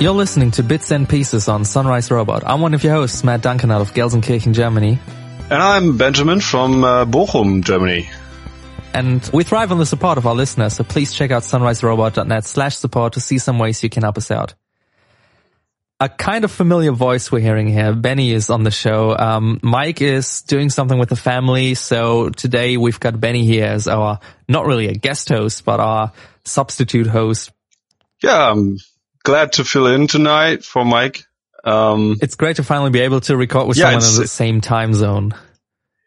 You're listening to Bits and Pieces on Sunrise Robot. I'm one of your hosts, Matt Duncan out of Gelsenkirchen, Germany. And I'm Benjamin from uh, Bochum, Germany. And we thrive on the support of our listeners, so please check out sunriserobot.net slash support to see some ways you can help us out. A kind of familiar voice we're hearing here. Benny is on the show. Um, Mike is doing something with the family, so today we've got Benny here as our, not really a guest host, but our substitute host. Yeah, I'm glad to fill in tonight for Mike. Um, it's great to finally be able to record with yeah, someone in the same time zone.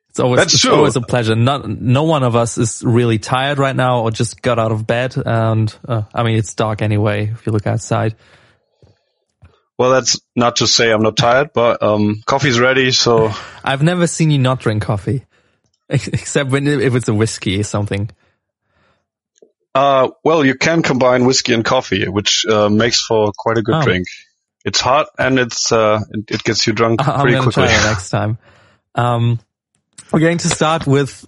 It's always, That's it's true. always a pleasure. Not, no one of us is really tired right now or just got out of bed. And, uh, I mean, it's dark anyway if you look outside. Well, that's not to say I'm not tired, but, um, coffee's ready. So I've never seen you not drink coffee except when, if it's a whiskey or something. Uh, well, you can combine whiskey and coffee, which uh, makes for quite a good oh. drink. It's hot and it's uh, it, gets you drunk I'm pretty quickly. Try it next time. Um, we're going to start with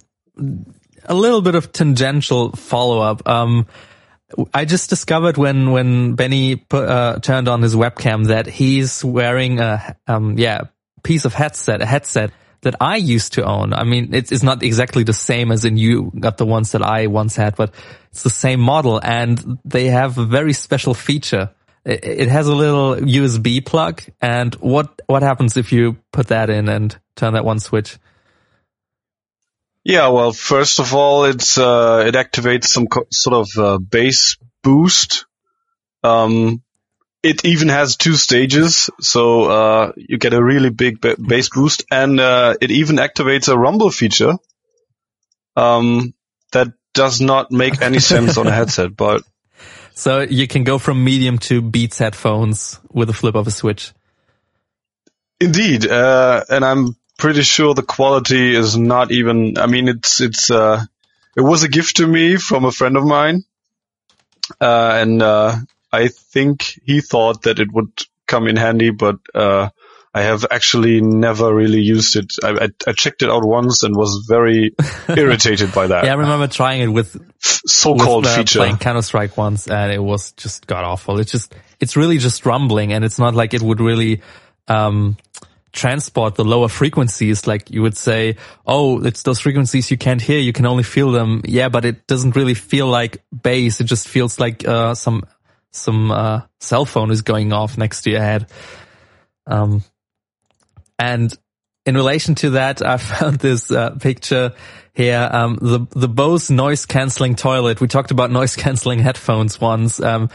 a little bit of tangential follow up. Um, I just discovered when when Benny put, uh, turned on his webcam that he's wearing a um, yeah piece of headset, a headset that I used to own. I mean, it's, it's not exactly the same as in you got the ones that I once had, but it's the same model and they have a very special feature. It, it has a little USB plug and what, what happens if you put that in and turn that one switch? Yeah, well, first of all, it's, uh, it activates some co- sort of, uh, bass boost. Um, it even has two stages, so uh, you get a really big ba- bass boost, and uh, it even activates a rumble feature um, that does not make any sense on a headset. But so you can go from medium to Beats headphones with a flip of a switch. Indeed, uh, and I'm pretty sure the quality is not even. I mean, it's it's uh, it was a gift to me from a friend of mine, uh, and uh, I think he thought that it would come in handy, but uh, I have actually never really used it. I, I, I checked it out once and was very irritated by that. Yeah, I remember trying it with so-called with, uh, feature playing Counter Strike once, and it was just god awful. It's just it's really just rumbling, and it's not like it would really. Um, transport the lower frequencies like you would say oh it's those frequencies you can't hear you can only feel them yeah but it doesn't really feel like bass it just feels like uh, some some uh, cell phone is going off next to your head. Um, and in relation to that, I found this uh, picture here. Um, the the Bose noise canceling toilet. We talked about noise canceling headphones once. Um,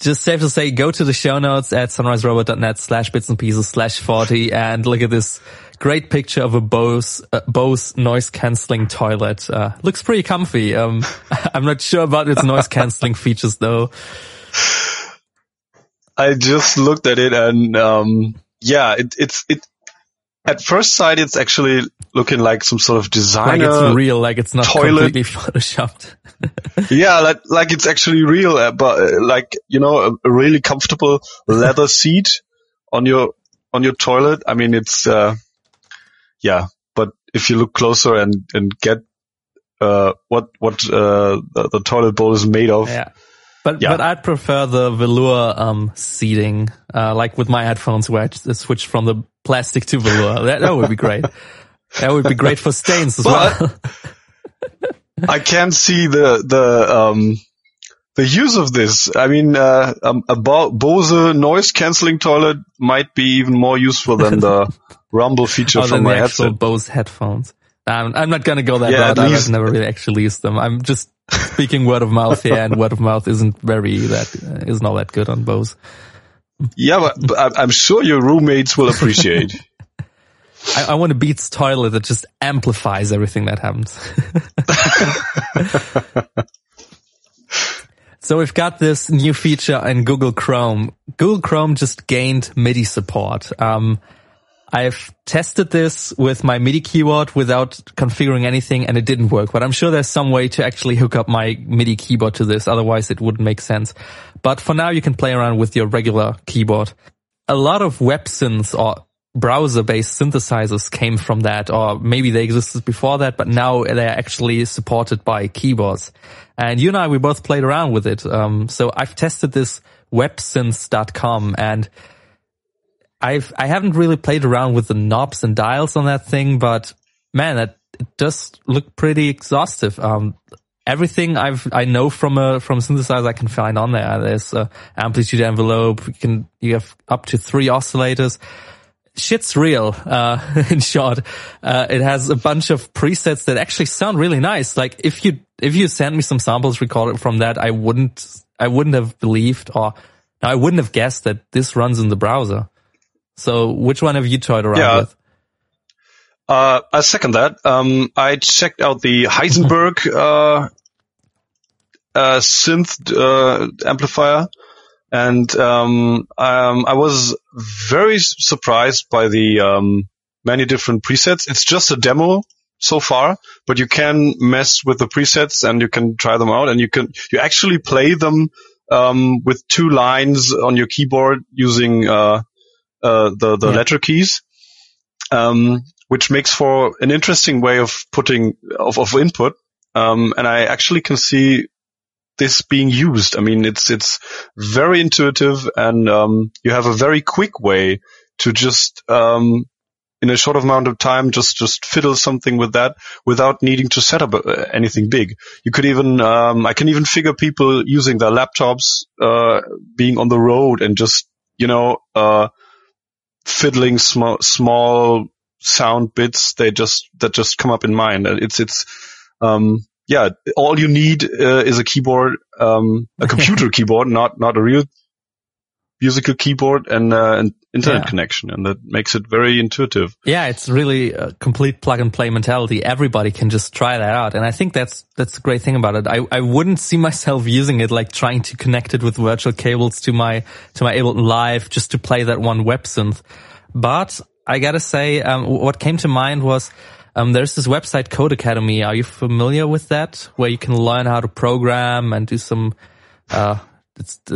just safe to say, go to the show notes at sunriserobot.net slash bits and pieces slash 40 and look at this great picture of a Bose, uh, Bose noise canceling toilet. Uh, looks pretty comfy. Um, I'm not sure about its noise canceling features though. I just looked at it and um, yeah, it, it's it. At first sight, it's actually looking like some sort of designer. Like it's real, like it's not toilet. completely photoshopped. yeah, like like it's actually real, uh, but uh, like you know, a, a, really comfortable leather seat on your on your toilet. I mean, it's uh, yeah, but if you look closer and and get uh, what what uh, the, the toilet bowl is made of. Yeah but yeah. but I'd prefer the velour um, seating, uh, like with my headphones, where I switch from the plastic to velour. that, that would be great. that would be great for stains as well. I can't see the the um, the use of this. I mean, uh, um, a Bose noise canceling toilet might be even more useful than the rumble feature oh, from my headset. Bose headphones. I'm, I'm not gonna go that yeah, route. I've never really actually used them. I'm just speaking word of mouth here, and word of mouth isn't very that uh, isn't all that good on Bose. Yeah, but, but I'm sure your roommates will appreciate. I, I, want a Beats toilet that just amplifies everything that happens. so we've got this new feature in Google Chrome. Google Chrome just gained MIDI support. Um, I've tested this with my MIDI keyboard without configuring anything and it didn't work, but I'm sure there's some way to actually hook up my MIDI keyboard to this. Otherwise it wouldn't make sense. But for now you can play around with your regular keyboard. A lot of web synths or browser-based synthesizers came from that, or maybe they existed before that, but now they're actually supported by keyboards. And you and I, we both played around with it. Um, so I've tested this websynths.com and I've, I haven't really played around with the knobs and dials on that thing, but man, that it does look pretty exhaustive. Um, everything I've I know from a from a synthesizer I can find on there. There's a amplitude envelope. You can you have up to three oscillators. Shit's real. Uh, in short, uh, it has a bunch of presets that actually sound really nice. Like if you if you send me some samples recorded from that, I wouldn't I wouldn't have believed or I wouldn't have guessed that this runs in the browser. So which one have you toyed around yeah. with? Uh, I second that. Um, I checked out the Heisenberg uh, uh, synth uh, amplifier, and um, um, I was very surprised by the um, many different presets. It's just a demo so far, but you can mess with the presets and you can try them out, and you can you actually play them um, with two lines on your keyboard using uh, the the yeah. letter keys. Um, which makes for an interesting way of putting of, of input. Um, and I actually can see this being used. I mean, it's it's very intuitive, and um, you have a very quick way to just um, in a short amount of time just just fiddle something with that without needing to set up uh, anything big. You could even um, I can even figure people using their laptops uh, being on the road and just you know uh, fiddling small small sound bits they just that just come up in mind. It's it's um yeah, all you need uh, is a keyboard, um, a computer keyboard, not not a real musical keyboard and uh, an internet yeah. connection, and that makes it very intuitive. Yeah, it's really a complete plug and play mentality. Everybody can just try that out, and I think that's that's the great thing about it. I I wouldn't see myself using it like trying to connect it with virtual cables to my to my Ableton Live just to play that one web synth, but I gotta say, um, what came to mind was um, there's this website Codecademy. Are you familiar with that? Where you can learn how to program and do some. Uh,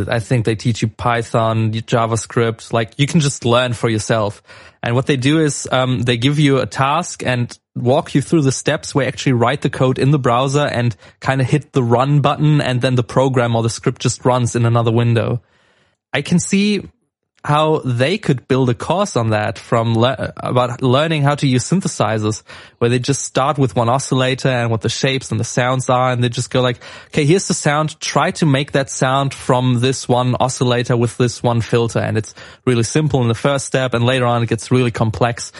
I think they teach you Python, JavaScript. Like you can just learn for yourself. And what they do is um, they give you a task and walk you through the steps where actually write the code in the browser and kind of hit the run button, and then the program or the script just runs in another window. I can see how they could build a course on that from le- about learning how to use synthesizers where they just start with one oscillator and what the shapes and the sounds are and they just go like okay here's the sound. Try to make that sound from this one oscillator with this one filter. And it's really simple in the first step and later on it gets really complex.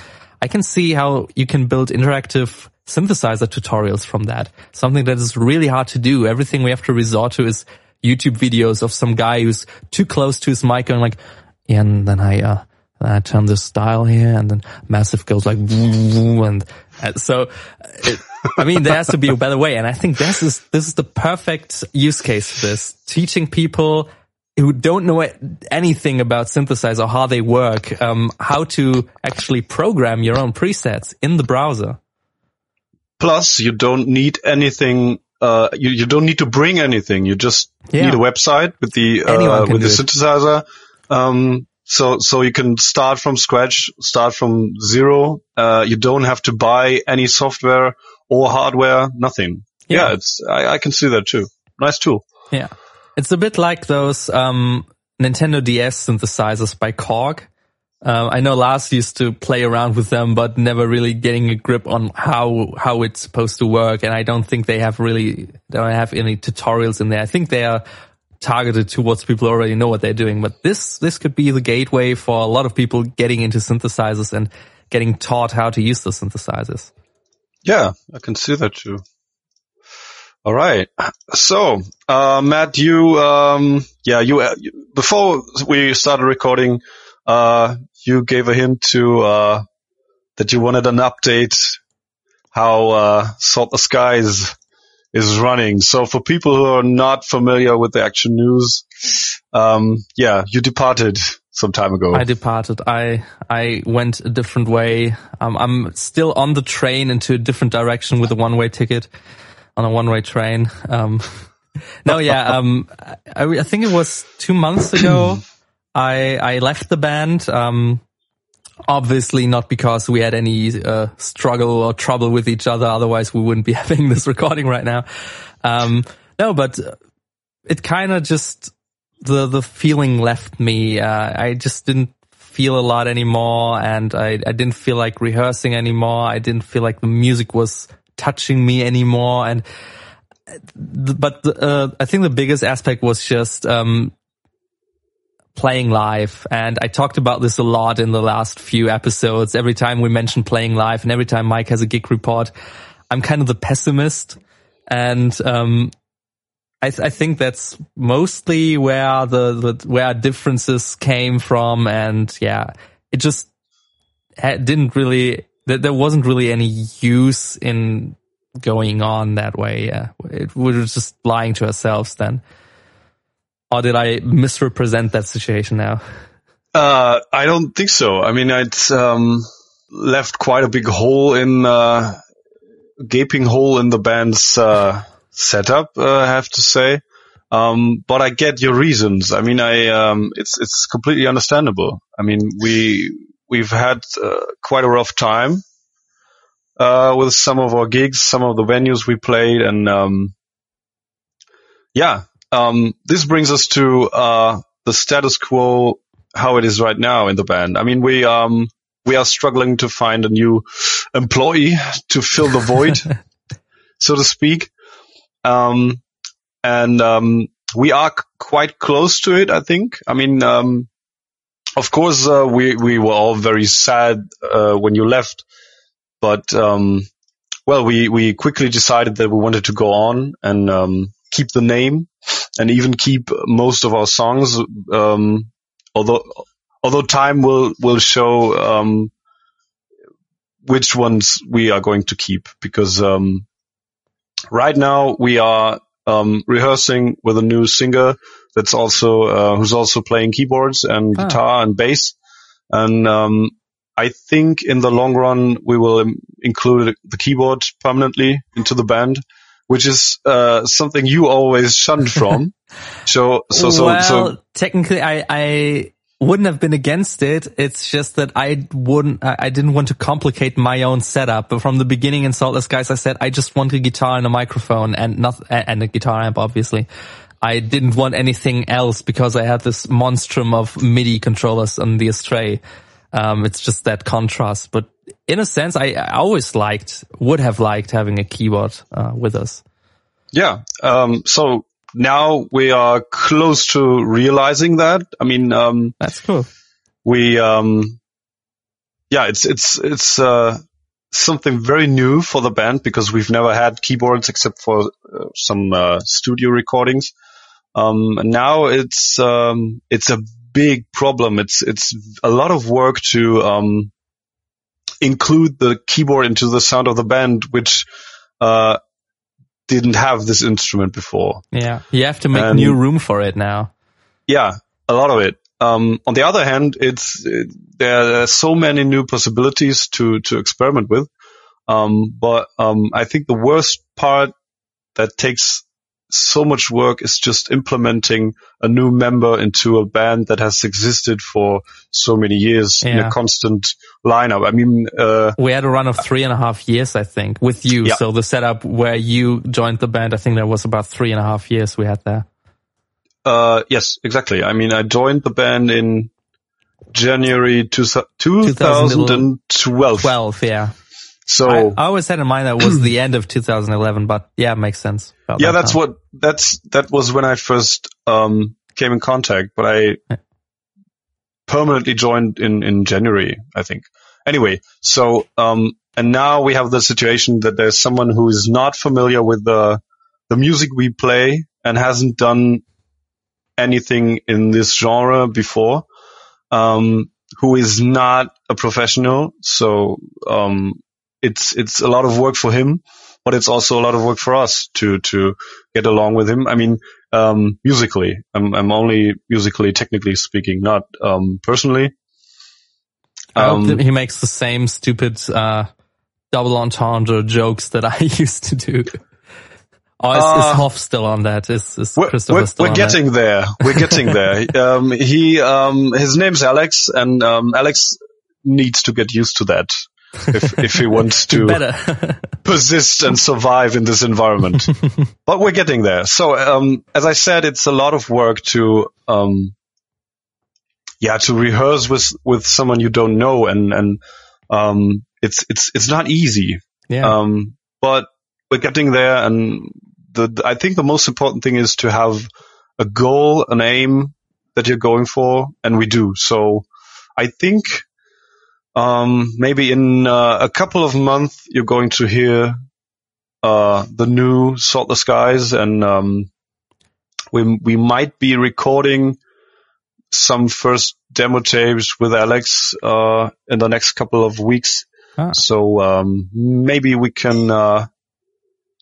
I can see how you can build interactive synthesizer tutorials from that. Something that is really hard to do. Everything we have to resort to is YouTube videos of some guy who's too close to his mic and like, and then I, uh, I turn this dial here and then massive goes like, and, and so, it, I mean, there has to be a better way. And I think this is, this is the perfect use case for this. Teaching people who don't know anything about synthesizer or how they work, um, how to actually program your own presets in the browser. Plus, you don't need anything. Uh, you, you don't need to bring anything. You just yeah. need a website with the uh, with the synthesizer um, so, so you can start from scratch, start from zero. Uh, you don't have to buy any software or hardware, nothing. Yeah, yeah it's, I, I, can see that too. Nice tool. Yeah. It's a bit like those, um, Nintendo DS synthesizers by Korg. Um, I know Lars used to play around with them, but never really getting a grip on how how it's supposed to work. And I don't think they have really they don't have any tutorials in there. I think they are targeted towards people who already know what they're doing. But this, this could be the gateway for a lot of people getting into synthesizers and getting taught how to use the synthesizers. Yeah, I can see that too. All right. So, uh, Matt, you, um, yeah, you, uh, before we started recording, uh, you gave a hint to, uh, that you wanted an update how, uh, Salt the Skies is running. So for people who are not familiar with the action news, um, yeah, you departed some time ago. I departed. I I went a different way. Um, I'm still on the train into a different direction with a one way ticket on a one way train. Um, no, yeah. Um, I, I, think it was two months ago. I I left the band. Um, obviously not because we had any uh, struggle or trouble with each other. Otherwise, we wouldn't be having this recording right now. Um, no, but it kind of just the the feeling left me. Uh, I just didn't feel a lot anymore, and I I didn't feel like rehearsing anymore. I didn't feel like the music was touching me anymore, and but uh, I think the biggest aspect was just um, playing live. And I talked about this a lot in the last few episodes. Every time we mention playing live and every time Mike has a gig report, I'm kind of the pessimist. And, um, I, th- I, think that's mostly where the, the, where differences came from. And yeah, it just didn't really, there wasn't really any use in going on that way. Yeah. It, we were just lying to ourselves then. Or did I misrepresent that situation now? Uh, I don't think so. I mean, it's um, left quite a big hole in uh, gaping hole in the band's uh, setup. Uh, I have to say, um, but I get your reasons. I mean, I um, it's it's completely understandable. I mean, we we've had uh, quite a rough time uh, with some of our gigs, some of the venues we played, and um, yeah, um, this brings us to uh, the status quo, how it is right now in the band. I mean, we um, we are struggling to find a new employee to fill the void, so to speak. Um, and um, we are c- quite close to it, I think. I mean, um, of course, uh, we we were all very sad uh, when you left, but um, well, we we quickly decided that we wanted to go on and um, keep the name and even keep most of our songs. Um, although, although time will, will show, um, which ones we are going to keep because, um, right now we are, um, rehearsing with a new singer that's also, uh, who's also playing keyboards and ah. guitar and bass. And, um, I think in the long run we will include the keyboard permanently into the band which is uh, something you always shunned from. so, so, so, well, so technically, I, I wouldn't have been against it. It's just that I wouldn't, I didn't want to complicate my own setup. But from the beginning in Salt the Skies, I said I just want a guitar and a microphone and not and a guitar amp, obviously. I didn't want anything else because I had this monstrum of MIDI controllers on the Astray. Um, it's just that contrast, but in a sense, I, I always liked, would have liked having a keyboard uh, with us. Yeah. Um, so now we are close to realizing that. I mean, um, that's cool. We, um, yeah, it's, it's, it's, uh, something very new for the band because we've never had keyboards except for uh, some, uh, studio recordings. Um, now it's, um, it's a big problem. It's, it's a lot of work to, um, include the keyboard into the sound of the band, which uh, didn't have this instrument before. Yeah, you have to make and, new room for it now. Yeah, a lot of it. Um, on the other hand, it's it, there are so many new possibilities to to experiment with. Um, but um, I think the worst part that takes so much work is just implementing a new member into a band that has existed for so many years yeah. in a constant lineup. I mean, uh, we had a run of three and a half years, I think, with you. Yeah. So the setup where you joined the band, I think that was about three and a half years we had there. Uh, yes, exactly. I mean, I joined the band in January two, 2012. 12, yeah. So I, I, always had in mind that was the end of 2011, but yeah, it makes sense. Yeah, that that's time. what that's that was when I first um, came in contact, but I permanently joined in in January, I think. Anyway, so um, and now we have the situation that there's someone who is not familiar with the the music we play and hasn't done anything in this genre before, um, who is not a professional. So um, it's it's a lot of work for him, but it's also a lot of work for us to to get along with him. I mean, um, musically, I'm I'm only musically, technically speaking, not um, personally. Um, he makes the same stupid uh, double entendre jokes that I used to do. Oh, is, uh, is Hoff still on that? Is, is we're, Christopher we're, we're getting that? there. We're getting there. um, he, um, his name's Alex, and um, Alex needs to get used to that if, if he wants to persist and survive in this environment. but we're getting there. So, um, as I said, it's a lot of work to, um, yeah, to rehearse with, with someone you don't know and, and, um, it's, it's, it's not easy. yeah. Um, but we're getting there. And the, the- I think the most important thing is to have a goal, an aim that you're going for. And we do. So I think, um, maybe in uh, a couple of months, you're going to hear, uh, the new Salt the Skies and, um, we, we might be recording some first demo tapes with Alex, uh, in the next couple of weeks. Ah. So um, maybe we can, uh,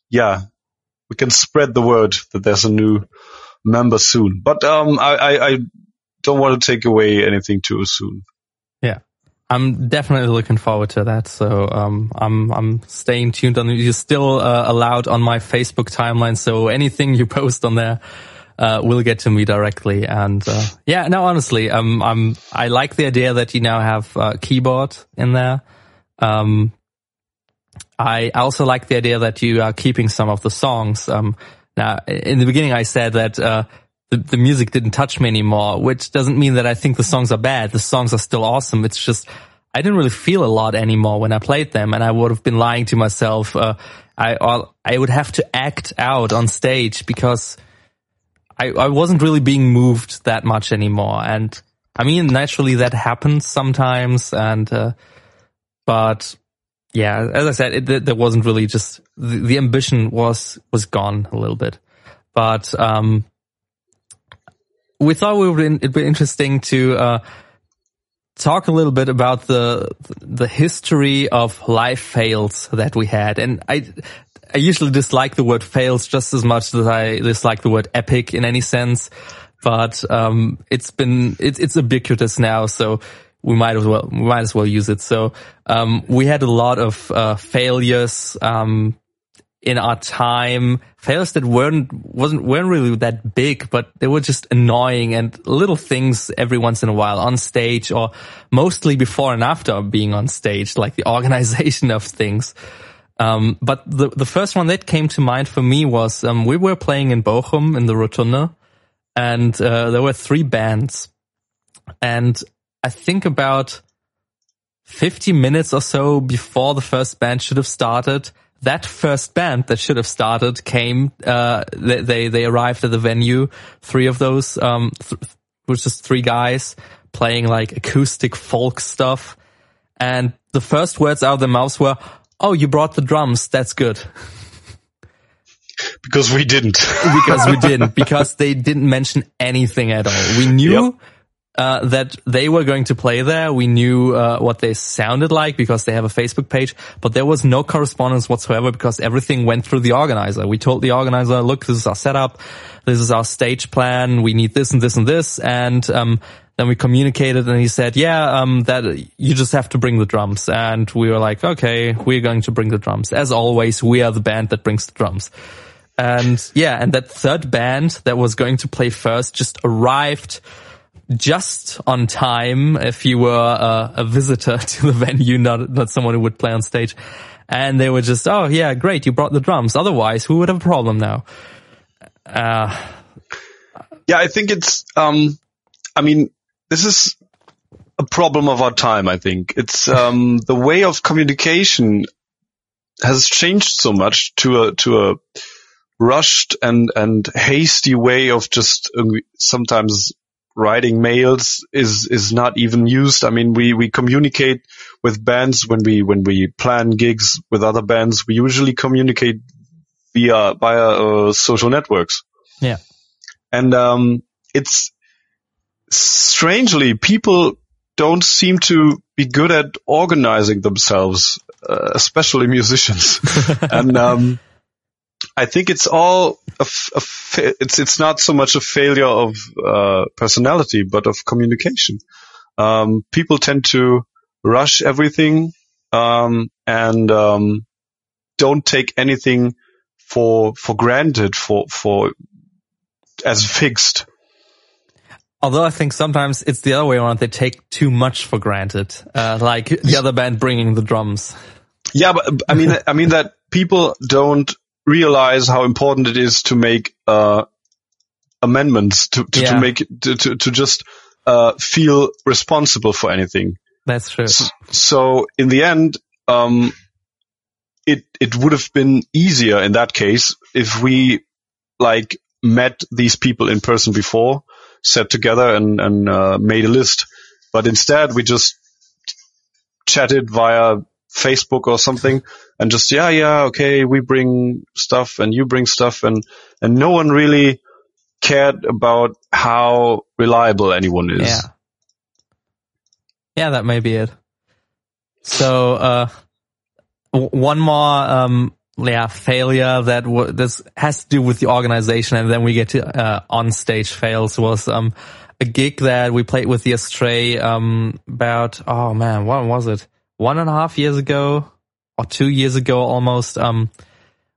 yeah, we can spread the word that there's a new member soon. But um, I, I, I don't want to take away anything too soon. I'm definitely looking forward to that. So um, I'm I'm staying tuned on. You're still uh, allowed on my Facebook timeline, so anything you post on there uh, will get to me directly. And uh, yeah, no, honestly, um, I'm I like the idea that you now have uh, keyboard in there. Um, I also like the idea that you are keeping some of the songs. Um, now, in the beginning, I said that uh, the, the music didn't touch me anymore, which doesn't mean that I think the songs are bad. The songs are still awesome. It's just I didn't really feel a lot anymore when I played them, and I would have been lying to myself. Uh, I I would have to act out on stage because I I wasn't really being moved that much anymore. And I mean, naturally that happens sometimes, and uh, but yeah, as I said, it, there- there wasn't really just the, the ambition was was gone a little bit, but um, we thought we would it'd be interesting to uh, talk a little bit about the the history of life fails that we had, and I. I usually dislike the word fails just as much as I dislike the word epic in any sense, but um, it's been it's it's ubiquitous now, so we might as well we might as well use it. So um, we had a lot of uh, failures um, in our time, failures that weren't wasn't weren't really that big, but they were just annoying and little things every once in a while on stage, or mostly before and after being on stage, like the organization of things. Um, but the the first one that came to mind for me was um, we were playing in Bochum in the Rotunda, and uh, there were three bands, and I think about fifty minutes or so before the first band should have started, that first band that should have started came. Uh, they, they they arrived at the venue. Three of those um, th- was just three guys playing like acoustic folk stuff, and the first words out of their mouths were, "Oh, you brought the drums. That's good." Because we didn't. because we didn't because they didn't mention anything at all. We knew Yep. Uh, that they were going to play there. We knew uh, what they sounded like because they have a Facebook page, but there was no correspondence whatsoever because everything went through the organizer. We told the organizer, "Look, this is our setup. This is our stage plan. We need this and this and this." And um, then we communicated, and he said, "Yeah, um, that you just have to bring the drums." And we were like, "Okay, we're going to bring the drums." As always, we are the band that brings the drums. And yeah, and that third band that was going to play first just arrived just on time if you were uh, a visitor to the venue, not not someone who would play on stage. And they were just, oh yeah, great, you brought the drums. Otherwise, who would have a problem now? Uh, Yeah, I think it's, um, I mean, this is a problem of our time, I think. It's, um, the way of communication has changed so much to a, to a rushed and, and hasty way of just uh, sometimes writing mails is, is not even used. I mean, we, we communicate with bands when we, when we plan gigs with other bands. We usually communicate via, via, uh, social networks yeah, and um, it's strangely people don't seem to be good at organizing themselves, uh, especially musicians. and um, I think it's all a f- a fa- it's it's not so much a failure of uh, personality, but of communication. Um, people tend to rush everything um, and um, don't take anything for for granted for for as fixed. Although I think sometimes it's the other way around. They take too much for granted, uh, like the other band bringing the drums. Yeah, but I mean, I mean that people don't realize how important it is to make uh, amendments to to, Yeah. to make to to, to just uh, feel responsible for anything. That's true. S- So in the end, um, it it would have been easier in that case if we like met these people in person before, sat together and and uh, made a list. But instead, we just chatted via Facebook or something, and just yeah, yeah, okay, we bring stuff and you bring stuff, and and no one really cared about how reliable anyone is. Yeah. Yeah, that may be it. So, uh, w- one more, um, yeah, failure that w- this has to do with the organization, and then we get to uh, on stage fails was um a gig that we played with the Astray um about oh man, what was it? One and a half years ago or two years ago almost um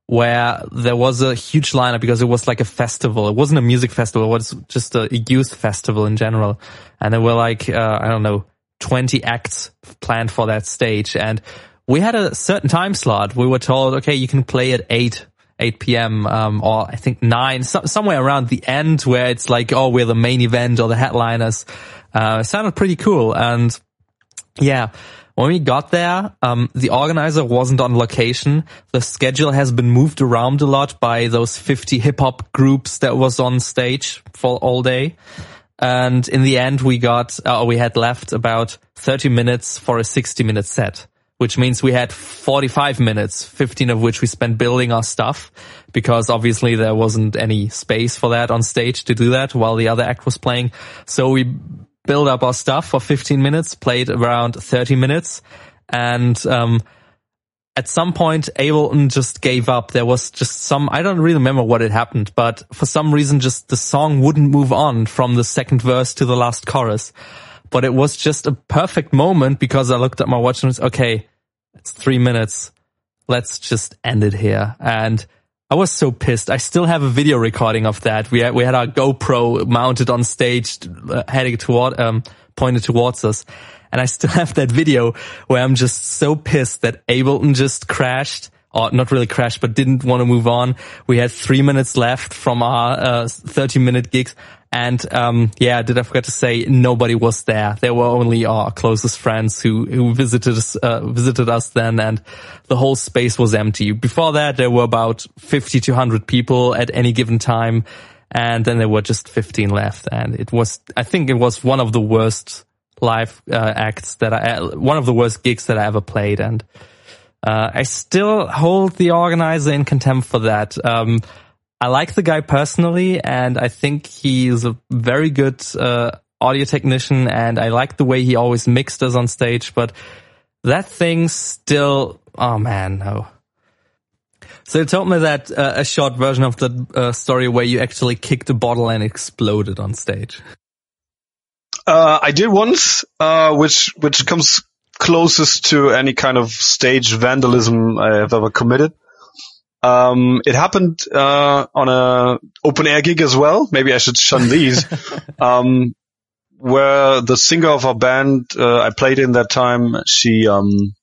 where there was a huge lineup because it was like a festival. It wasn't a music festival. It was just a youth festival in general. And there were like, uh, I don't know, 20 acts planned for that stage. And we had a certain time slot. We were told, okay, you can play at 8, 8 p.m. Um, or I think 9, so, somewhere around the end where it's like, oh, we're the main event or the headliners. Uh, it sounded pretty cool. And yeah. When we got there, um, the organizer wasn't on location. The schedule has been moved around a lot by those 50 hip hop groups that was on stage for all day. And in the end, we got, uh, we had left about 30 minutes for a 60 minute set, which means we had 45 minutes, 15 of which we spent building our stuff because obviously there wasn't any space for that on stage to do that while the other act was playing. So we build up our stuff for 15 minutes, played around 30 minutes, and um, at some point Ableton just gave up. There was just some I don't really remember what had happened, but for some reason just the song wouldn't move on from the second verse to the last chorus. But it was just a perfect moment because I looked at my watch and was okay, it's three minutes. Let's just end it here. And I was so pissed. I still have a video recording of that. We had, we had our GoPro mounted on stage, uh, heading toward, um, pointed towards us. And I still have that video where I'm just so pissed that Ableton just crashed or not really crashed, but didn't want to move on. We had three minutes left from our, uh, 30 minute gigs. And, um, yeah, did I forget to say nobody was there. There were only our closest friends who, who visited us, uh, visited us then and the whole space was empty. Before that, there were about 50 to 100 people at any given time. And then there were just 15 left. And it was, I think it was one of the worst live, uh, acts that I, one of the worst gigs that I ever played. And, uh, I still hold the organizer in contempt for that. Um, I like the guy personally, and I think he's a very good uh, audio technician, and I like the way he always mixed us on stage. But that thing still, oh man, no. So you told me that uh, a short version of the uh, story where you actually kicked a bottle and exploded on stage. Uh, I did once, uh, which which comes closest to any kind of stage vandalism I have ever committed. Um, it happened uh, on a open air gig as well. Maybe I should shun these. um, where the singer of our band uh, I played in that time, she um,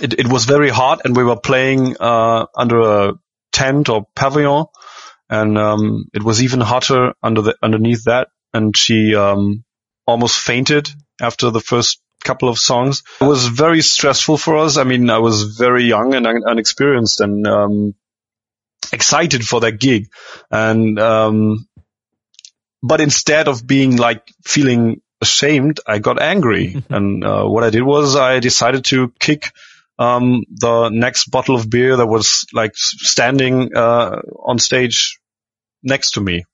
it, it was very hot, and we were playing uh, under a tent or pavilion, and um, it was even hotter under the underneath that, and she um, almost fainted after the first couple of songs. It was very stressful for us. I mean, I was very young and un- unexperienced and um, excited for that gig. And um, but instead of being like feeling ashamed, I got angry. and uh, what I did was I decided to kick um, the next bottle of beer that was like standing uh, on stage next to me.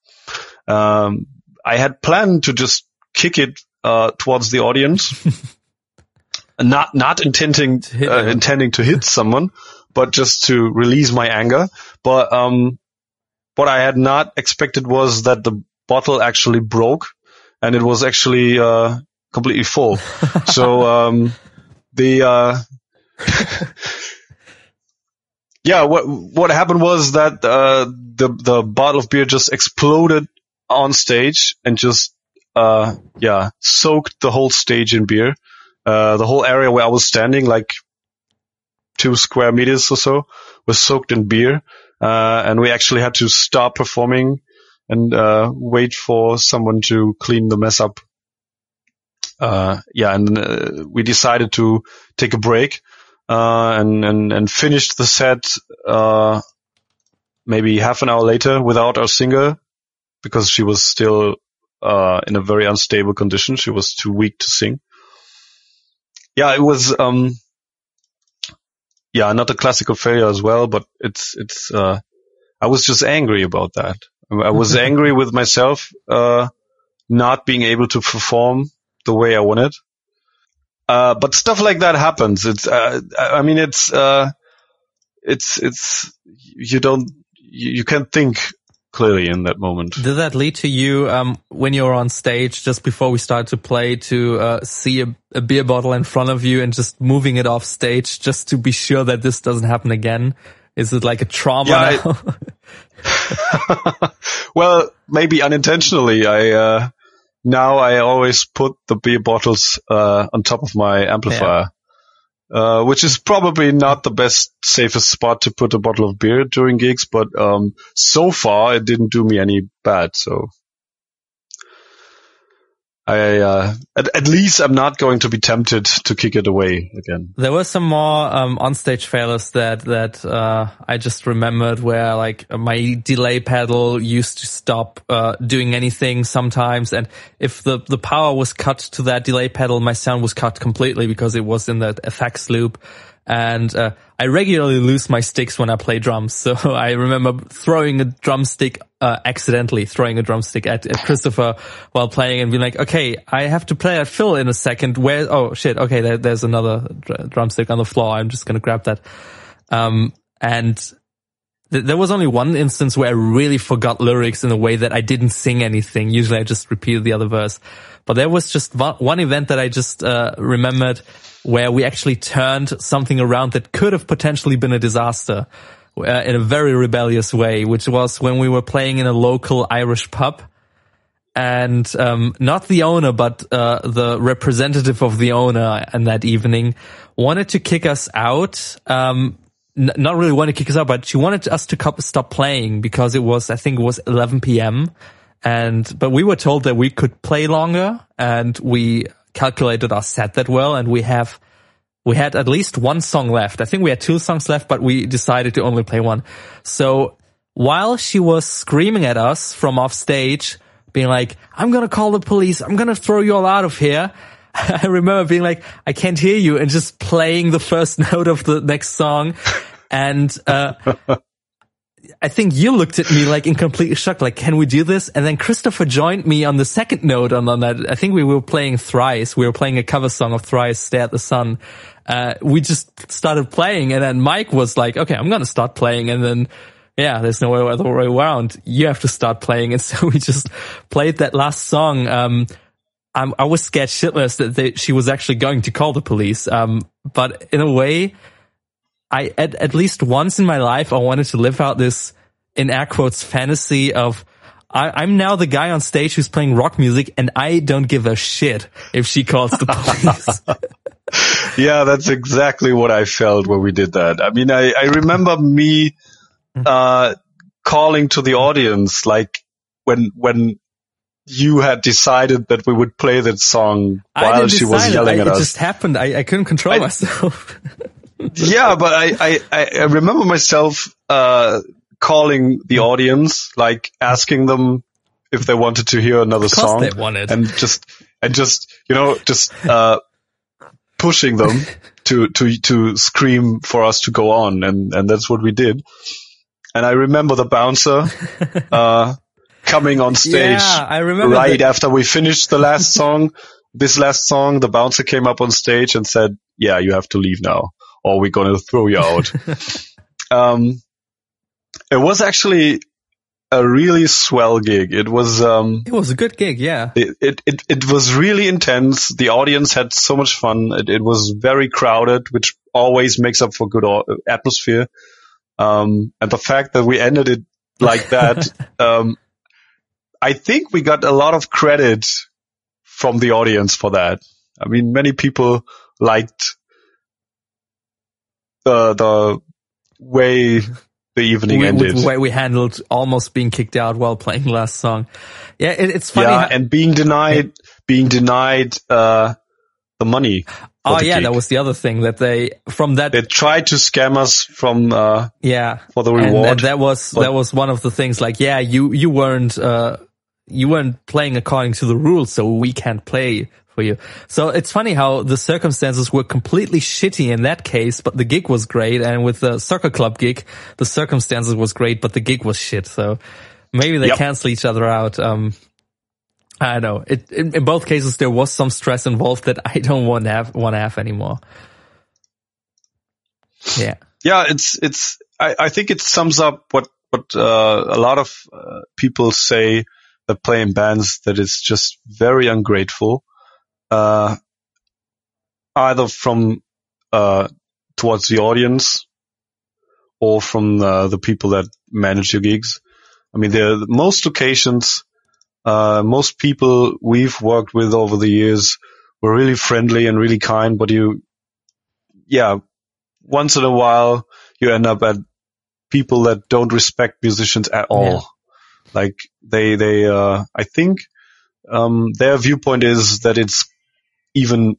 Um, I had planned to just kick it uh, towards the audience, not not intending To uh, intending to hit someone, but just to release my anger. But um, what I had not expected was that the bottle actually broke, and it was actually uh, completely full. so um, the uh, yeah, what what happened was that uh, the the bottle of beer just exploded on stage and just uh, yeah, soaked the whole stage in beer. Uh, the whole area where I was standing, like two square meters or so, was soaked in beer. Uh, and we actually had to stop performing and, uh, wait for someone to clean the mess up. Uh, yeah, and, uh, we decided to take a break, uh, and, and, and finished the set, uh, maybe half an hour later without our singer because she was still, uh, in a very unstable condition. She was too weak to sing. Yeah, it was, um, yeah, not a classical failure as well, but it's, it's, uh, I was just angry about that. I was angry with myself, uh, not being able to perform the way I wanted. Uh, but stuff like that happens. It's, uh, I mean, it's, uh, it's, it's, you don't, you, you can't think clearly in that moment. Did that lead to you um, when you were on stage just before we started to play to uh, see a, a, beer bottle in front of you and just moving it off stage just to be sure that this doesn't happen again? Is it like a trauma yeah, I, well, maybe unintentionally. I uh, now I always put the beer bottles uh, on top of my amplifier. Yeah. Uh, which is probably not the best, safest spot to put a bottle of beer during gigs, but um, so far it didn't do me any bad. So I uh, at, at, least I'm not going to be tempted to kick it away again. There were some more um, onstage failures that that uh, I just remembered where like my delay pedal used to stop uh, doing anything sometimes, and if the the power was cut to that delay pedal, my sound was cut completely because it was in the effects loop and uh, I regularly lose my sticks when I play drums. So I remember throwing a drumstick, uh, accidentally throwing a drumstick at, at, Christopher while playing and being like, okay, I have to play a fill in a second. Where, oh shit, okay, there, there's another dr- drumstick on the floor. I'm just going to grab that. Um, and th- there was only one instance where I really forgot lyrics in a way that I didn't sing anything. Usually I just repeated the other verse. But there was just one, one event that I just, uh, remembered where we actually turned something around that could have potentially been a disaster uh, in a very rebellious way, which was when we were playing in a local Irish pub. And um, not the owner, but uh, the representative of the owner and that evening wanted to kick us out. Um, n- not really wanted to kick us out, but she wanted us to stop playing because it was, I think it was 11 p.m. And, but we were told that we could play longer and we calculated our set that well, and we have we had at least one song left. I think we had two songs left, but we decided to only play one. So while she was screaming at us from off stage, being like, I'm gonna call the police, I'm gonna throw you all out of here. I remember being like, I can't hear you and just playing the first note of the next song. And, uh, I think you looked at me like in complete shock, like, can we do this? And then Christopher joined me on the second note on, on that. I think we were playing Thrice. We were playing a cover song of Thrice, Stare at the Sun. Uh, we just started playing and then Mike was like, okay, I'm going to start playing. And then, yeah, there's no other way around. You have to start playing. And so we just played that last song. Um, i i was scared shitless that they, she was actually going to call the police. Um, but in a way, I at, at least once in my life I wanted to live out this in air quotes fantasy of I, am now the guy on stage who's playing rock music and I don't give a shit if she calls the police. yeah, that's exactly what I felt when we did that. I mean, I, I remember me, mm-hmm. uh, calling to the audience, like when, when you had decided that we would play that song while she was yelling I, at it us. It just happened. I, I couldn't control I, myself. yeah, but I, I, I remember myself, uh, calling the audience, like asking them if they wanted to hear another song. They wanted. And just, and just, you know, just, uh, pushing them to, to, to scream for us to go on. And, and that's what we did. And I remember the bouncer, uh, coming on stage yeah, I remember right that. after we finished the last song. This last song, the bouncer came up on stage and said, yeah, you have to leave now or we're going to throw you out. um, it was actually a really swell gig. It was, um, it was a good gig. Yeah. It, it, it, it was really intense. The audience had so much fun. It, it was very crowded, which always makes up for good atmosphere. Um, and the fact that we ended it like that, um, I think we got a lot of credit from the audience for that. I mean, many people liked the the way the evening we, ended. The way we handled almost being kicked out while playing the last song. Yeah, it, it's funny. Yeah, and being denied, being denied, uh, the money. Oh yeah, gig. that was the other thing that they from that they tried to scam us from uh yeah for the and- reward. And, that was but- that was one of the things. Like yeah, you you weren't uh you weren't playing according to the rules, so we can't play for you. So it's funny how the circumstances were completely shitty in that case, but the gig was great. And with the soccer club gig, the circumstances was great, but the gig was shit. So maybe they Yep. cancel each other out. Um, I don't know. It, in, in both cases, there was some stress involved that I don't want to have, want to have anymore. Yeah. yeah, it's it's. I, I think it sums up what what uh, a lot of uh, people say that play in bands that it's just very ungrateful, uh, either from uh, towards the audience or from uh, the people that manage your gigs. I mean, there most occasions, uh, most people we've worked with over the years were really friendly and really kind, but you, yeah, once in a while you end up at people that don't respect musicians at all. Yeah. Like they, they, uh, I think, um, their viewpoint is that it's even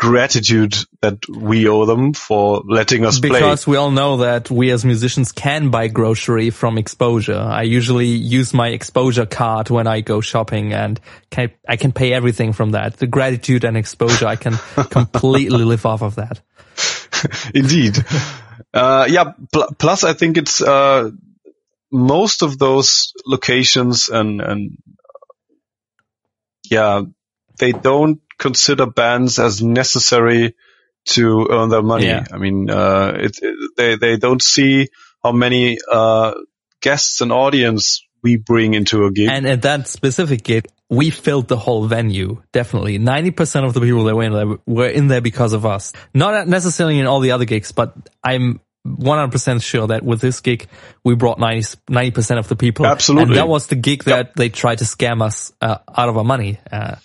gratitude that we owe them for letting us play. Because we all know that we as musicians can buy grocery from exposure. I usually use my exposure card when I go shopping and can, I can pay everything from that. The gratitude and exposure, I can completely live off of that. Indeed. Uh, yeah. Pl- plus, I think it's uh, most of those locations and and yeah, they don't consider bands as necessary to earn their money. Yeah. I mean, uh, it, it- they they don't see how many uh, guests and audience we bring into a gig. And at that specific gig, we filled the whole venue. Definitely. 90% of the people that were in there were in there because of us. Not necessarily in all the other gigs, but I'm 100% sure that with this gig, we brought 90, percent of the people. Absolutely. And that was the gig that they tried to scam us uh, out of our money. Uh,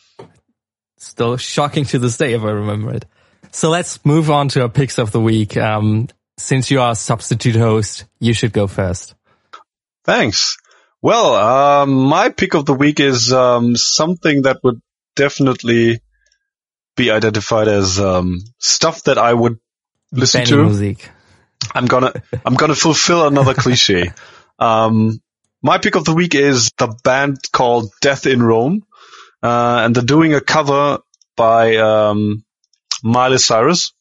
still shocking to this day if I remember it. So let's move on to our picks of the week. Um, since you are a substitute host, you should go first. Thanks. Well, um, my pick of the week is um, something that would definitely be identified as um, stuff that I would listen Benny to. Music. I'm gonna I'm gonna fulfill another cliche. Um, my pick of the week is the band called Death in Rome, uh, and they're doing a cover by um, Miley Cyrus.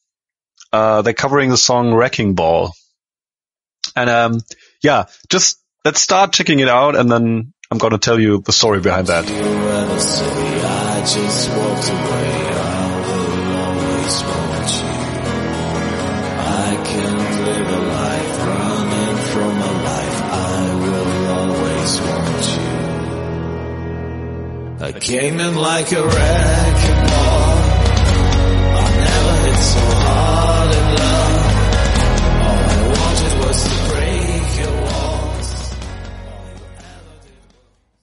Uh, they're covering the song "Wrecking Ball," and um, yeah, just let's start checking it out, and then I'm gonna tell you the story behind that. I came in like a wrecking ball. I never hit so hard in love. All I wanted was to break your walls.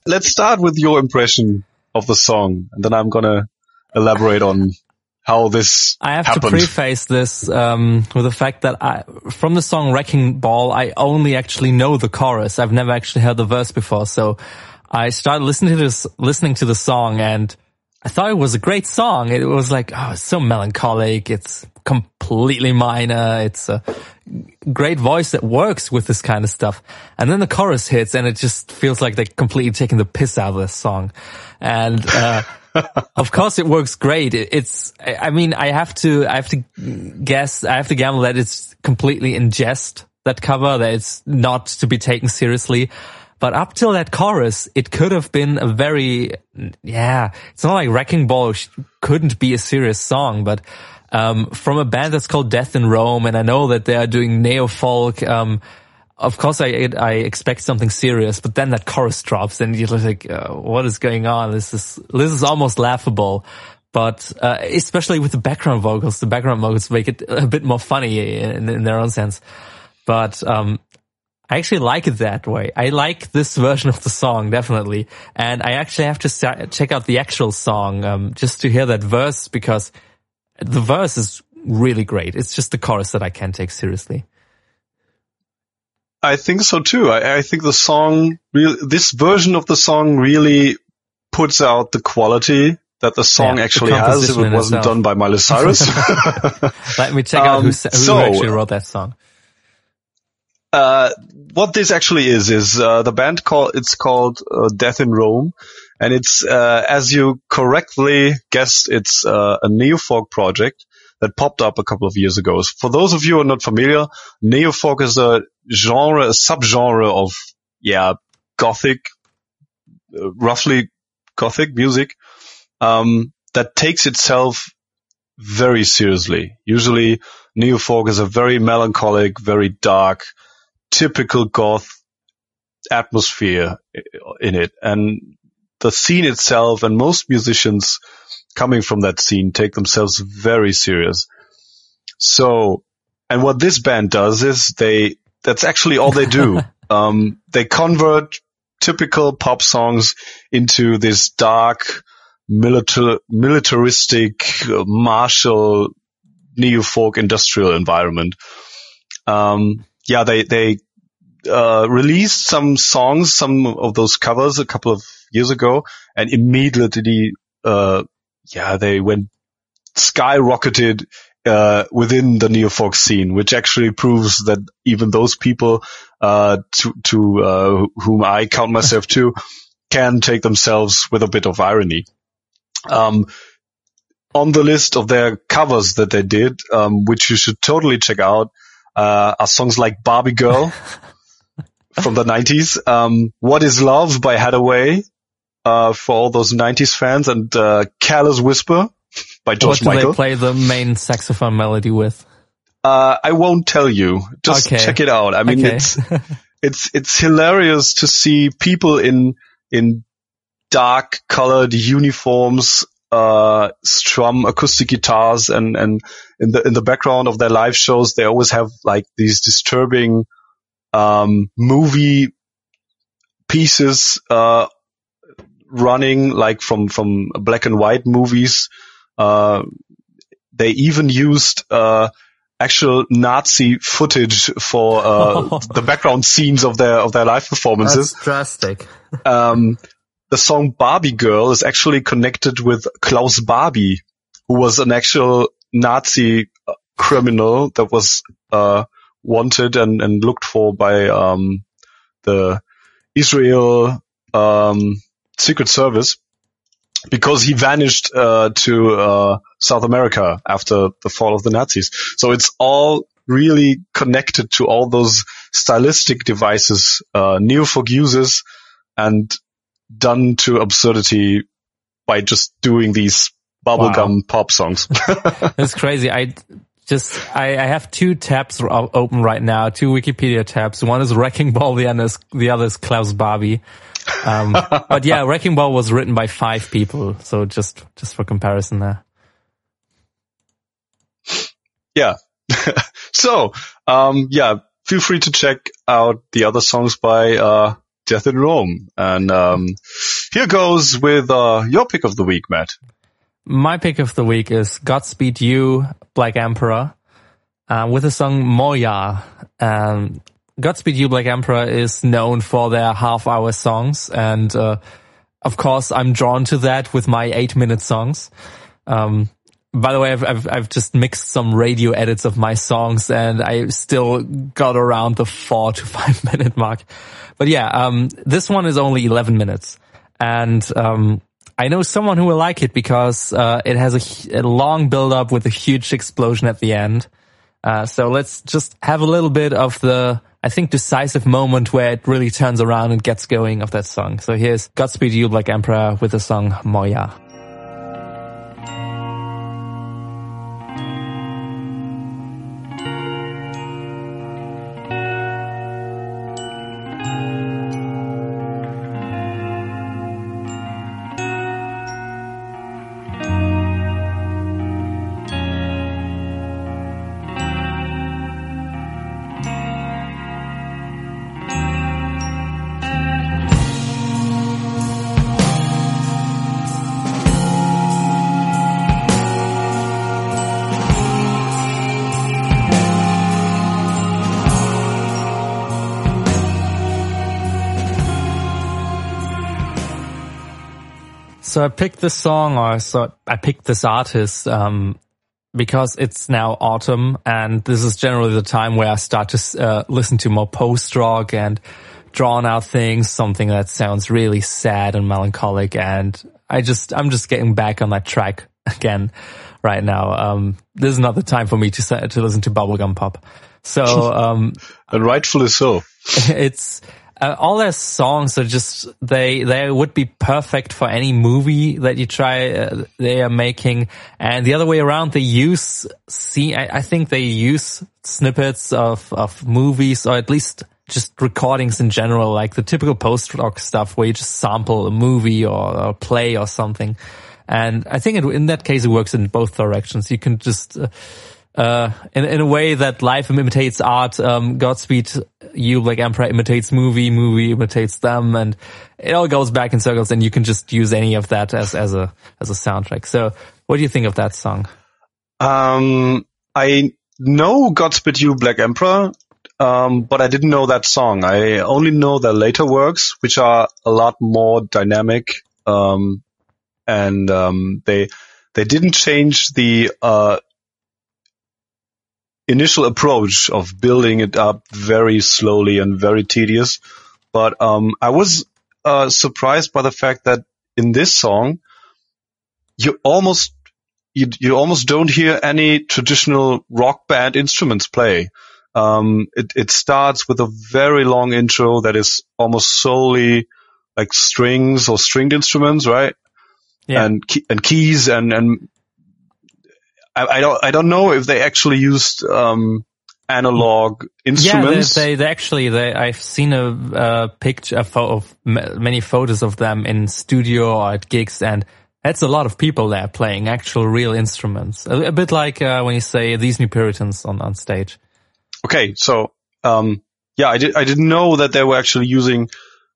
Let's start with your impression of the song, and then I'm gonna elaborate on how this I have happened. to preface this um, with the fact that I, from the song "Wrecking Ball," I only actually know the chorus. I've never actually heard the verse before, so I started listening to this, listening to the song, and I thought it was a great song. It was like, oh, it's so melancholic. It's completely minor. It's a great voice that works with this kind of stuff. And then the chorus hits, and it just feels like they're completely taking the piss out of this song. And uh, of course, it works great. It's, I mean, I have to, I have to guess, I have to gamble that it's completely in jest. That cover, that it's not to be taken seriously. But up till that chorus, it could have been a very, yeah, it's not like Wrecking Ball couldn't be a serious song, but, um, from a band that's called Death in Rome, and I know that they are doing neo folk, um, of course I, I expect something serious, but then that chorus drops and you're like, uh, what is going on? This is, this is almost laughable. But, uh, especially with the background vocals, the background vocals make it a bit more funny in, in their own sense. But, um, I actually like it that way. I like this version of the song definitely, and I actually have to check out the actual song um, just to hear that verse because the verse is really great. It's just the chorus that I can't take seriously. I think so too. I, I think the song, really, this version of the song really puts out the quality that the song Yeah, the actually has if it wasn't itself. done by Miley Cyrus. Let me check out Um, who, who so- actually wrote that song. uh, what this actually is is uh, the band called it's called uh, Death in Rome, and it's uh, as you correctly guessed, it's uh, a neo folk project that popped up a couple of years ago. For those of you who are not familiar, neo folk is a genre, a subgenre of yeah, gothic, uh, roughly gothic music um, that takes itself very seriously. Usually, neo folk is a very melancholic, very dark, typical goth atmosphere in it. And the scene itself and most musicians coming from that scene take themselves very serious. So, and what this band does is they, that's actually all they do. um, they convert typical pop songs into this dark, militar, militaristic, martial, neo-folk industrial environment. Um, yeah, they, they, uh, released some songs, some of those covers a couple of years ago and immediately, uh, yeah, they went skyrocketed, uh, within the neo-folk scene, which actually proves that even those people, uh, to, to, uh, whom I count myself to, can take themselves with a bit of irony. Um, on the list of their covers that they did, um, which you should totally check out, uh, are songs like Barbie Girl from the 90s, um, What is Love by Haddaway, uh, for all those 90s fans, and, uh, Careless Whisper by George Michael. What do they play the main saxophone melody with? Uh, I won't tell you. Just Okay. check it out. I mean, okay. it's, it's, it's hilarious to see people in, in dark colored uniforms, uh, strum acoustic guitars and, and in the, in the background of their live shows, they always have like these disturbing, um, movie pieces, uh, running like from, from black and white movies. Uh, they even used, uh, actual Nazi footage for, uh, the background scenes of their, of their live performances. That's drastic. Um, the song Barbie Girl is actually connected with Klaus Barbie, who was an actual Nazi uh, criminal that was, uh, wanted and, and looked for by, um, the Israel, um, Secret Service because he vanished, uh, to, uh, South America after the fall of the Nazis. So it's all really connected to all those stylistic devices, uh, Neofolk uses and done to absurdity by just doing these bubblegum pop songs. It's crazy. I just I, I have two tabs open right now, two Wikipedia tabs. One is Wrecking Ball, the other is the other is Klaus Barbie. Um, but yeah, Wrecking Ball was written by five people, so just just for comparison there. yeah. so, um, yeah, feel free to check out the other songs by, uh, Death in Rome. And, um, here goes with, uh, your pick of the week, Matt. My pick of the week is Godspeed You, Black Emperor, uh, with the song Moya. Um, Godspeed You, Black Emperor is known for their half hour songs. And, uh, of course, I'm drawn to that with my eight minute songs. Um, by the way, I've, I've, I've just mixed some radio edits of my songs and I still got around the four to five minute mark. But yeah, um, this one is only 11 minutes and, um, I know someone who will like it because, uh, it has a, a long build up with a huge explosion at the end. Uh, so let's just have a little bit of the, I think, decisive moment where it really turns around and gets going of that song. So here's Godspeed You, Black Emperor with the song Moya. So I picked this song, or so I picked this artist um, because it's now autumn, and this is generally the time where I start to uh, listen to more post rock and drawn out things, something that sounds really sad and melancholic. And I just, I'm just getting back on that track again right now. Um, this is not the time for me to to listen to bubblegum pop. So, um, and rightfully so. it's, uh, all their songs are just they they would be perfect for any movie that you try uh, they are making. And the other way around they use see I, I, think they use snippets of of movies or at least just recordings in general like the typical post rock stuff where you just sample a movie or a play or something. And I think it, in that case it works in both directions. You can just uh, uh, in, in a way that life imitates art, um, Godspeed You Black Emperor imitates movie, movie imitates them, and it all goes back in circles and you can just use any of that as, as a, as a soundtrack. So what do you think of that song? Um, I know Godspeed You Black Emperor, um, but I didn't know that song. I only know their later works, which are a lot more dynamic, um, and, um, they, they didn't change the, uh, initial approach of building it up very slowly and very tedious. But um, I was uh, surprised by the fact that in this song, you almost you, you almost don't hear any traditional rock band instruments play. Um, it, it starts with a very long intro that is almost solely like strings or stringed instruments, right? Yeah. And and keys and and I, I, don't I don't know if they actually used um, analog instruments. Yeah, they, they, they, actually they I've seen a, a picture a of many photos of them in studio or at gigs and. That's a lot of people there playing actual real instruments. A, a bit like uh, when you say these new Puritans on, on stage. Okay, so um, yeah, I did I didn't know that they were actually using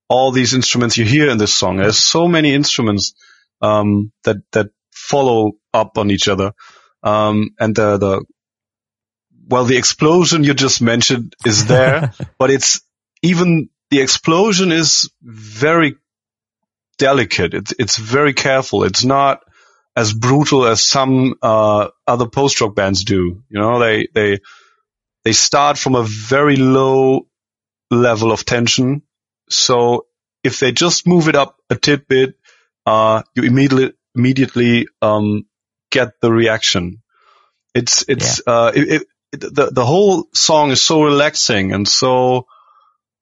all these instruments you hear in this song. There's so many instruments um, that that follow up on each other. Um, and the, the, well, the explosion you just mentioned is there, but it's even the explosion is very delicate. It's, it's very careful. It's not as brutal as some, uh, other post-rock bands do. You know, they, they, they start from a very low level of tension. So if they just move it up a tidbit, uh, you immediately, immediately, um, get the reaction. It's, it's, yeah. uh, it, it, the, the whole song is so relaxing and so,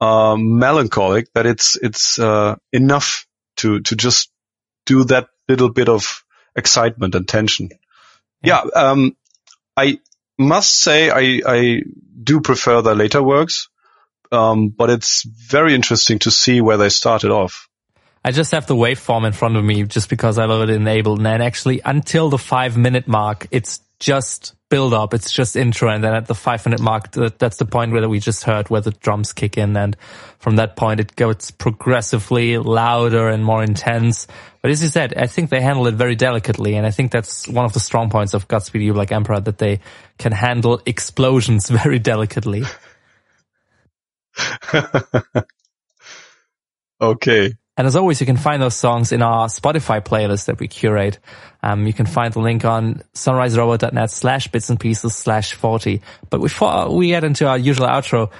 um, melancholic that it's, it's, uh, enough to, to just do that little bit of excitement and tension. Yeah. yeah um, I must say I, I do prefer the later works. Um, but it's very interesting to see where they started off. I just have the waveform in front of me just because I have it enabled. And actually until the five minute mark, it's just build up. It's just intro. And then at the five minute mark, that's the point where we just heard where the drums kick in. And from that point, it gets progressively louder and more intense. But as you said, I think they handle it very delicately. And I think that's one of the strong points of Godspeed You Black Emperor that they can handle explosions very delicately. okay. And as always, you can find those songs in our Spotify playlist that we curate. Um, you can find the link on sunriserobot.net slash bits and pieces slash 40. But before we get into our usual outro,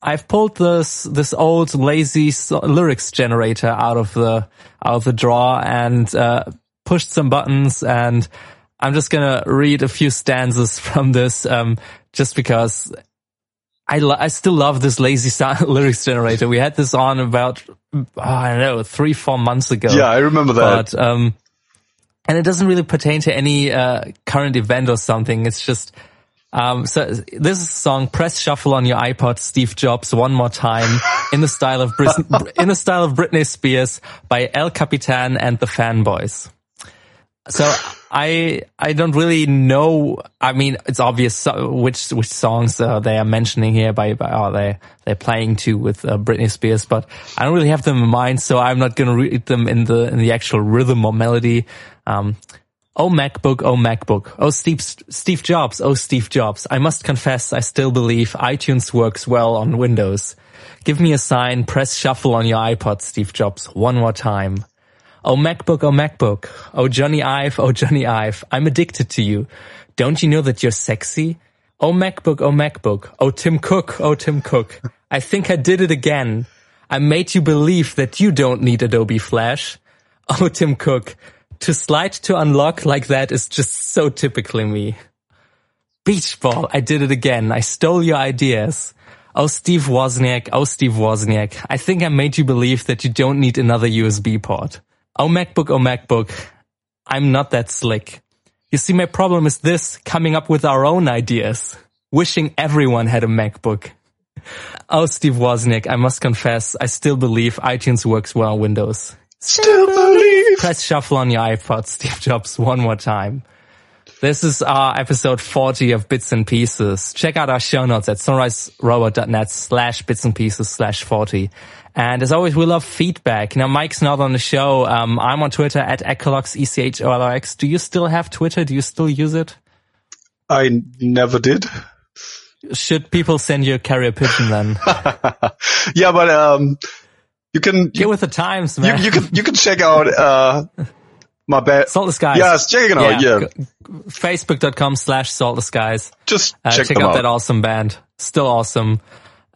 I've pulled this, this old lazy lyrics generator out of the, out of the drawer and, uh, pushed some buttons and I'm just gonna read a few stanzas from this, um, just because I, lo- I still love this lazy sound lyrics generator. We had this on about, oh, I don't know, three, four months ago. Yeah, I remember that. But, um, and it doesn't really pertain to any, uh, current event or something. It's just, um, so this is a song, press shuffle on your iPod, Steve Jobs, one more time in the style of, Brit- in the style of Britney Spears by El Capitan and the Fanboys. So I I don't really know. I mean, it's obvious which which songs uh, they are mentioning here by, by oh, they they're playing to with uh, Britney Spears, but I don't really have them in mind, so I'm not going to read them in the in the actual rhythm or melody. Um, oh MacBook, oh MacBook, oh Steve Steve Jobs, oh Steve Jobs. I must confess, I still believe iTunes works well on Windows. Give me a sign, press shuffle on your iPod, Steve Jobs, one more time. Oh MacBook, oh MacBook. Oh Jony Ive, oh Jony Ive. I'm addicted to you. Don't you know that you're sexy? Oh MacBook, oh MacBook. Oh Tim Cook, oh Tim Cook. I think I did it again. I made you believe that you don't need Adobe Flash. Oh Tim Cook. To slide to unlock like that is just so typically me. Beach ball. I did it again. I stole your ideas. Oh, Steve Wozniak. Oh, Steve Wozniak. I think I made you believe that you don't need another USB port. Oh, MacBook. Oh, MacBook. I'm not that slick. You see, my problem is this, coming up with our own ideas. Wishing everyone had a MacBook. Oh, Steve Wozniak, I must confess, I still believe iTunes works well on Windows. Still believe. Press shuffle on your iPod, Steve Jobs, one more time. This is our episode 40 of Bits and Pieces. Check out our show notes at sunriserobot.net slash bits and pieces slash 40. And as always, we love feedback. Now, Mike's not on the show. Um, I'm on Twitter at Echolox, E-C-H-O-L-O-X. Do you still have Twitter? Do you still use it? I never did. Should people send you a carrier pigeon then? Yeah, but um, you can Get with the times, you, man. you can you can check out uh my bad. Salt the skies. Yes, check it out. Yeah, Go- Facebook.com slash salt the skies. just Uh, check, check out out. that awesome band. Still awesome.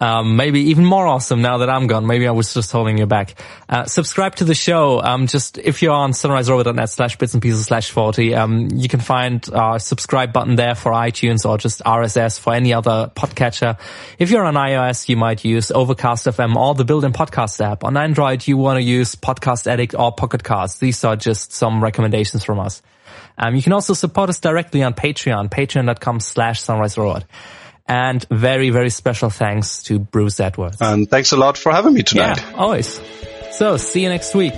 Um, maybe even more awesome now that I'm gone. Maybe I was just holding you back. Uh, subscribe to the show. Um, just if you're on sunriserobot.net slash bits and pieces slash 40, um, you can find our subscribe button there for iTunes or just RSS for any other podcatcher. If you're on iOS, you might use Overcast FM or the built-in podcast app. On Android, you want to use Podcast Addict or Pocket Casts. These are just some recommendations from us. Um, you can also support us directly on Patreon, patreon.com slash sunriserobot. And very, very special thanks to Bruce Edwards. And thanks a lot for having me tonight. yeah, always. So, see you next week.